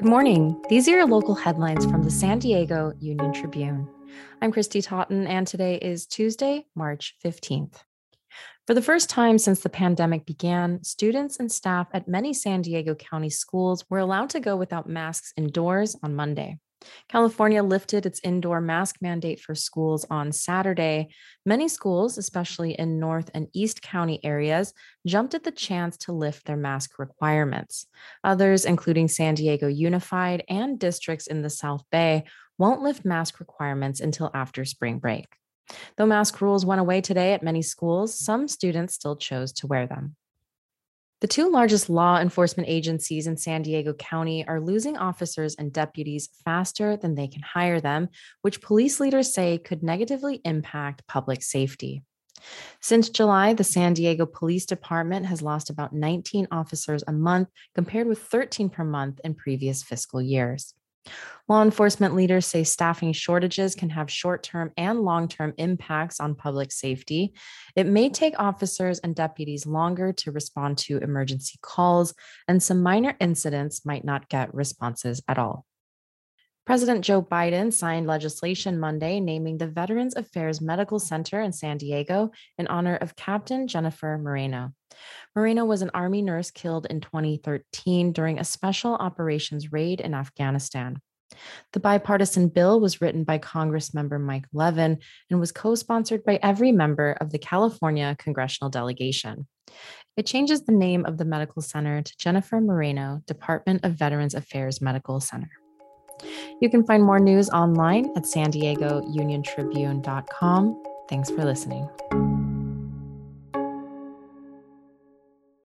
Good morning. These are your local headlines from the San Diego Union Tribune. I'm Kristy Totten, and today is Tuesday, March 15th. For the first time since the pandemic began, students and staff at many San Diego County schools were allowed to go without masks indoors on Monday. California lifted its indoor mask mandate for schools on Saturday. Many schools, especially in North and East County areas, jumped at the chance to lift their mask requirements. Others, including San Diego Unified and districts in the South Bay, won't lift mask requirements until after spring break. Though mask rules went away today at many schools, some students still chose to wear them. The two largest law enforcement agencies in San Diego County are losing officers and deputies faster than they can hire them, which police leaders say could negatively impact public safety. Since July, the San Diego Police Department has lost about 19 officers a month, compared with 13 per month in previous fiscal years. Law enforcement leaders say staffing shortages can have short term and long term impacts on public safety. It may take officers and deputies longer to respond to emergency calls, and some minor incidents might not get responses at all. President Joe Biden signed legislation Monday naming the Veterans Affairs Medical Center in San Diego in honor of Captain Jennifer Moreno. Moreno was an Army nurse killed in 2013 during a special operations raid in Afghanistan. The bipartisan bill was written by Congressmember Mike Levin and was co sponsored by every member of the California congressional delegation. It changes the name of the medical center to Jennifer Moreno Department of Veterans Affairs Medical Center. You can find more news online at san diego uniontribune.com. Thanks for listening.